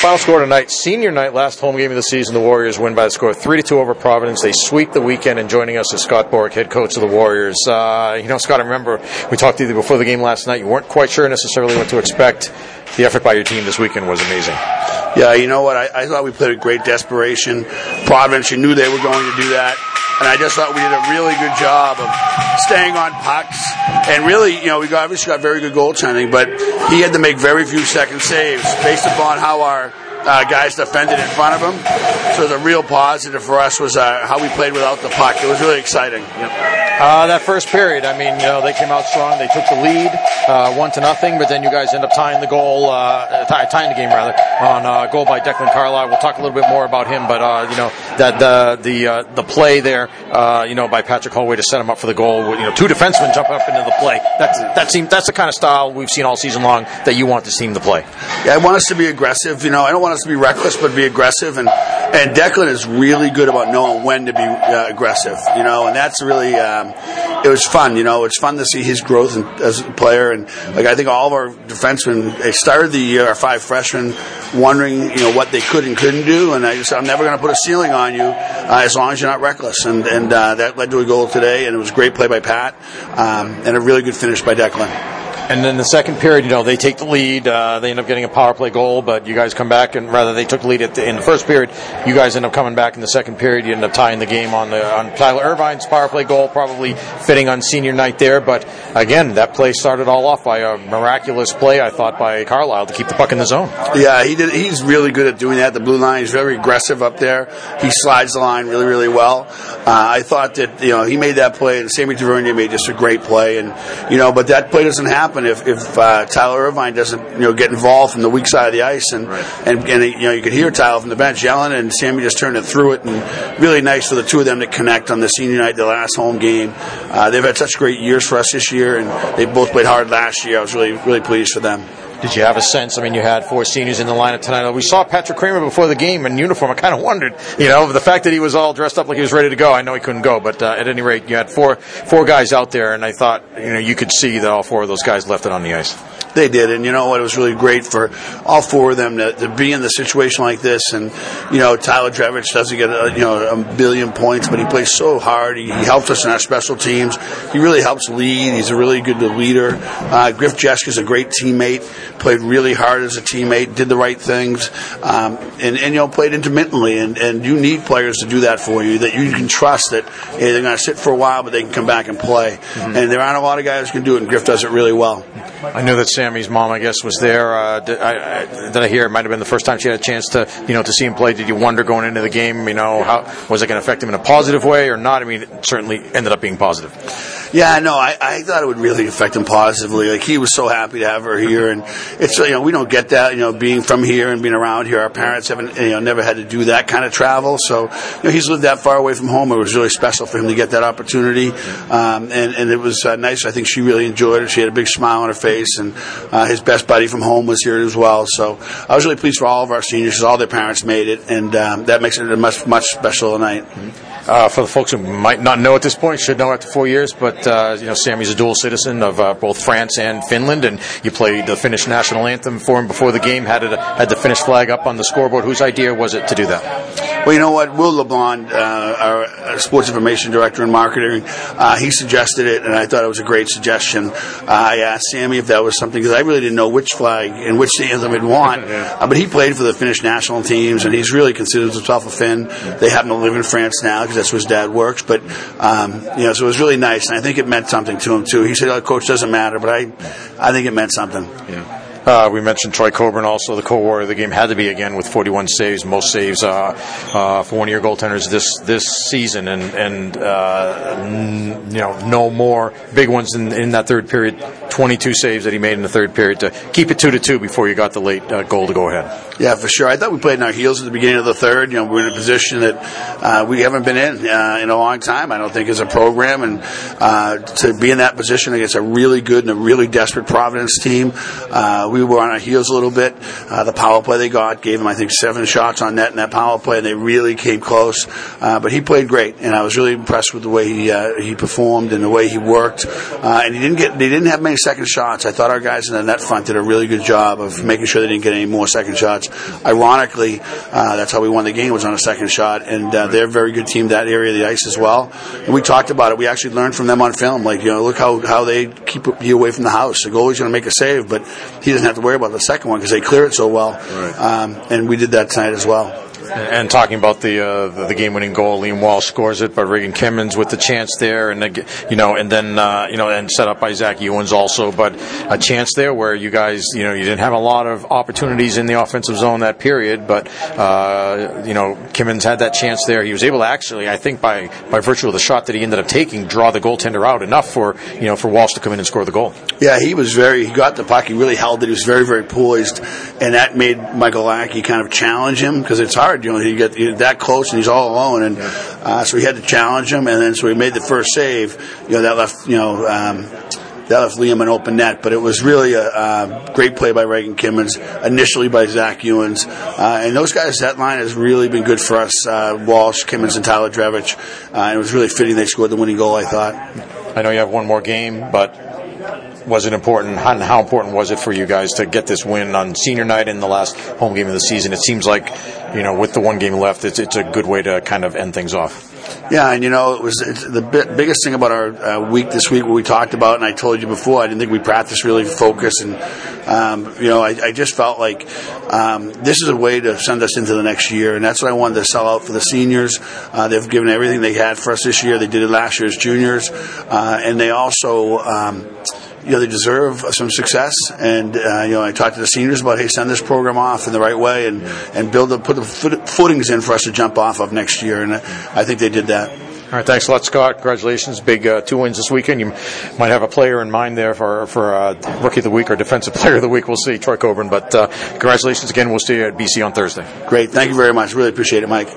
Final score tonight, senior night, last home game of the season. The Warriors win by the score of three to two over Providence. They sweep the weekend, and joining us is Scott Borek, head coach of the Warriors. Uh, you know, Scott, I remember we talked to you before the game last night. You weren't quite sure necessarily what to expect. The effort by your team this weekend was amazing. Yeah, you know what? I, I thought we played a great desperation. Providence, you knew they were going to do that and I just thought we did a really good job of staying on pucks. And really, you know, we got, obviously got very good goaltending, but he had to make very few second saves based upon how our uh, guys defended in front of him. So the real positive for us was uh, how we played without the puck. It was really exciting. Yep. Uh, that first period, I mean, you know, they came out strong. They took the lead, uh, one to nothing, but then you guys end up tying the goal, uh, tying the game rather, on a uh, goal by Declan Carlile. We'll talk a little bit more about him, but uh, you know that the the uh, the play there, you know, by Patrick Holway to set him up for the goal. You know, two defensemen jump up into the play. That's that seems that's the kind of style we've seen all season long that you want this team to play. Yeah, I want us to be aggressive. You know, I don't want to be reckless, but be aggressive. And and Declan is really good about knowing when to be uh, aggressive. You know, and that's really um, it was fun. You know, it's fun to see his growth as a player. And like I think all of our defensemen, they started the year, our five freshmen, wondering you know what they could and couldn't do. And I just said I'm never going to put a ceiling on you uh, as long as you're not reckless. And and uh, that led to a goal today. And it was a great play by Pat um, and a really good finish by Declan. And then the second period, you know, they take the lead. Uh, they end up getting a power play goal, but you guys come back and rather they took the lead the, in the first period. You guys end up coming back in the second period. You end up tying the game on the on Tyler Irvine's power play goal, probably fitting on senior night there. But again, that play started all off by a miraculous play, I thought, by Carlile to keep the puck in the zone. Yeah, he did. He's really good at doing that. The blue line. He's very aggressive up there. He slides the line really, really well. Uh, I thought that you know he made that play, and Sammy Tavernier made just a great play. And you know, but that play doesn't happen if if uh, Tyler Irvine doesn't, you know, get involved from the weak side of the ice, and right. and, and you know you could hear Tyler from the bench yelling, and Sammy just turned it through it, and really nice for the two of them to connect on the senior night, the last home game. Uh, they've had such great years for us this year, and they both played hard last year. I was really really pleased for them. Did you have a sense? I mean, you had four seniors in the lineup tonight. We saw Patrick Kramer before the game in uniform. I kind of wondered, you know, the fact that he was all dressed up like he was ready to go. I know he couldn't go, but uh, at any rate, you had four four guys out there, and I thought, you know, you could see that all four of those guys left it on the ice. They did, and you know what? It was really great for all four of them to, to be in the situation like this. And you know, Tyler Drevich doesn't get a, you know a billion points, but he plays so hard. He, he helps us in our special teams. He really helps lead. He's a really good leader. Uh, Griff is a great teammate. Played really hard as a teammate. Did the right things, um, and, and you know played intermittently. And, and you need players to do that for you that you can trust that hey, they're going to sit for a while, but they can come back and play. Mm-hmm. And there aren't a lot of guys who can do it, and Griff does it really well. I know that Sammy's mom, I guess, was there. Uh, did, I, I, did I hear it might have been the first time she had a chance to, you know, to see him play? Did you wonder going into the game, you know, how was it going to affect him in a positive way or not? I mean, it certainly ended up being positive. Yeah, no, I, I thought it would really affect him positively. Like he was so happy to have her here, and it's you know we don't get that you know being from here and being around here. Our parents haven't you know never had to do that kind of travel, so you know he's lived that far away from home. It was really special for him to get that opportunity, um, and and it was uh, nice. I think she really enjoyed it. She had a big smile on her face, and uh, his best buddy from home was here as well. So I was really pleased for all of our seniors. All their parents made it, and um, that makes it a much much special night. Uh, for the folks who might not know at this point, should know after four years, but uh, you know Sammy's a dual citizen of uh, both France and Finland, and you played the Finnish national anthem for him before the game. Had it had the Finnish flag up on the scoreboard. Whose idea was it to do that? Well, you know what, Will LeBlond, uh, our sports information director and marketing, uh, he suggested it, and I thought it was a great suggestion. Uh, I asked Sammy if that was something because I really didn't know which flag and which anthem he'd want, yeah. but he played for the Finnish national teams, and he's really considers himself a Finn. They happen to live in France now because that's where his dad works. But um, you know, so it was really nice, and I think it meant something to him too. He said, oh, "Coach doesn't matter," but I, I think it meant something. Yeah. Uh, we mentioned Troy Coburn, also the co-warrior of the game, had to be again with 41 saves, most saves uh, uh, for one your goaltenders this this season, and and uh, n- you know no more big ones in, in that third period. 22 saves that he made in the third period to keep it two to two before you got the late uh, goal to go ahead. Yeah, for sure. I thought we played in our heels at the beginning of the third. You know, we're in a position that uh, we haven't been in in a long time. I don't think as a program, and to be in that position against a really good and a really desperate Providence team we were on our heels a little bit. Uh, the power play they got gave them, I think, seven shots on net in that power play, and they really came close. Uh, but he played great, and I was really impressed with the way he uh, he performed and the way he worked. Uh, and he didn't get they didn't have many second shots. I thought our guys in the net front did a really good job of making sure they didn't get any more second shots. Shots. Ironically, uh, that's how we won the game was on a second shot, and uh, they're a very good team that area of the ice as well. And we talked about it. We actually learned from them on film. Like you know, look how how they keep you away from the house. The goalie's going to make a save, but he doesn't have to worry about the second one because they clear it so well. Right. Um, and we did that tonight as well. And talking about the uh, the game-winning goal, Liam Walsh scores it, but Regan Kimens with the chance there, and you know, and then uh, you know, and set up by Zach Uens also, but a chance there where you guys, you know, you didn't have a lot of opportunities in the offensive zone that period, but uh, you know, Kimens had that chance there. He was able to actually, I think, by by virtue of the shot that he ended up taking, draw the goaltender out enough for you know for Walsh to come in and score the goal. Yeah, he was very. He got the puck. He really held it. He was very very poised, and that made Michael Lackey kind of challenge him because it's hard. You know, he get that close and he's all alone, and uh, so he had to challenge him, and then so he made the first save. You know, that left you know. Um, that left Liam an open net, but it was really a, a great play by Regan Kimens, initially by Zach Uens. Uh, and those guys, that line has really been good for us uh, Walsh, Kimmins, and Tyler Drevich. Uh, and it was really fitting they scored the winning goal, I thought. I know you have one more game, but was it important? How, how important was it for you guys to get this win on senior night in the last home game of the season? It seems like, you know, with the one game left, it's, it's a good way to kind of end things off. Yeah, and you know, it was the biggest thing about our uh, week this week. What we talked about, and I told you before, I didn't think we practiced really focus, and um, you know, I, I, just felt like um, this is a way to send us into the next year, and that's what I wanted to sell out for the seniors. Uh, they've given everything they had for us this year. They did it last year as juniors, uh, and they also. Um, you know, they deserve some success. And, uh, you know, I talked to the seniors about, hey, send this program off in the right way and, and build the, put the footings in for us to jump off of next year. And I think they did that. All right, thanks a lot, Scott. Congratulations, big uh, two wins this weekend. You might have a player in mind there for for uh, rookie of the week or defensive player of the week. We'll see, Troy Coburn. But uh, congratulations again. We'll see you at BC on Thursday. Great, thank you very much. Really appreciate it, Mike.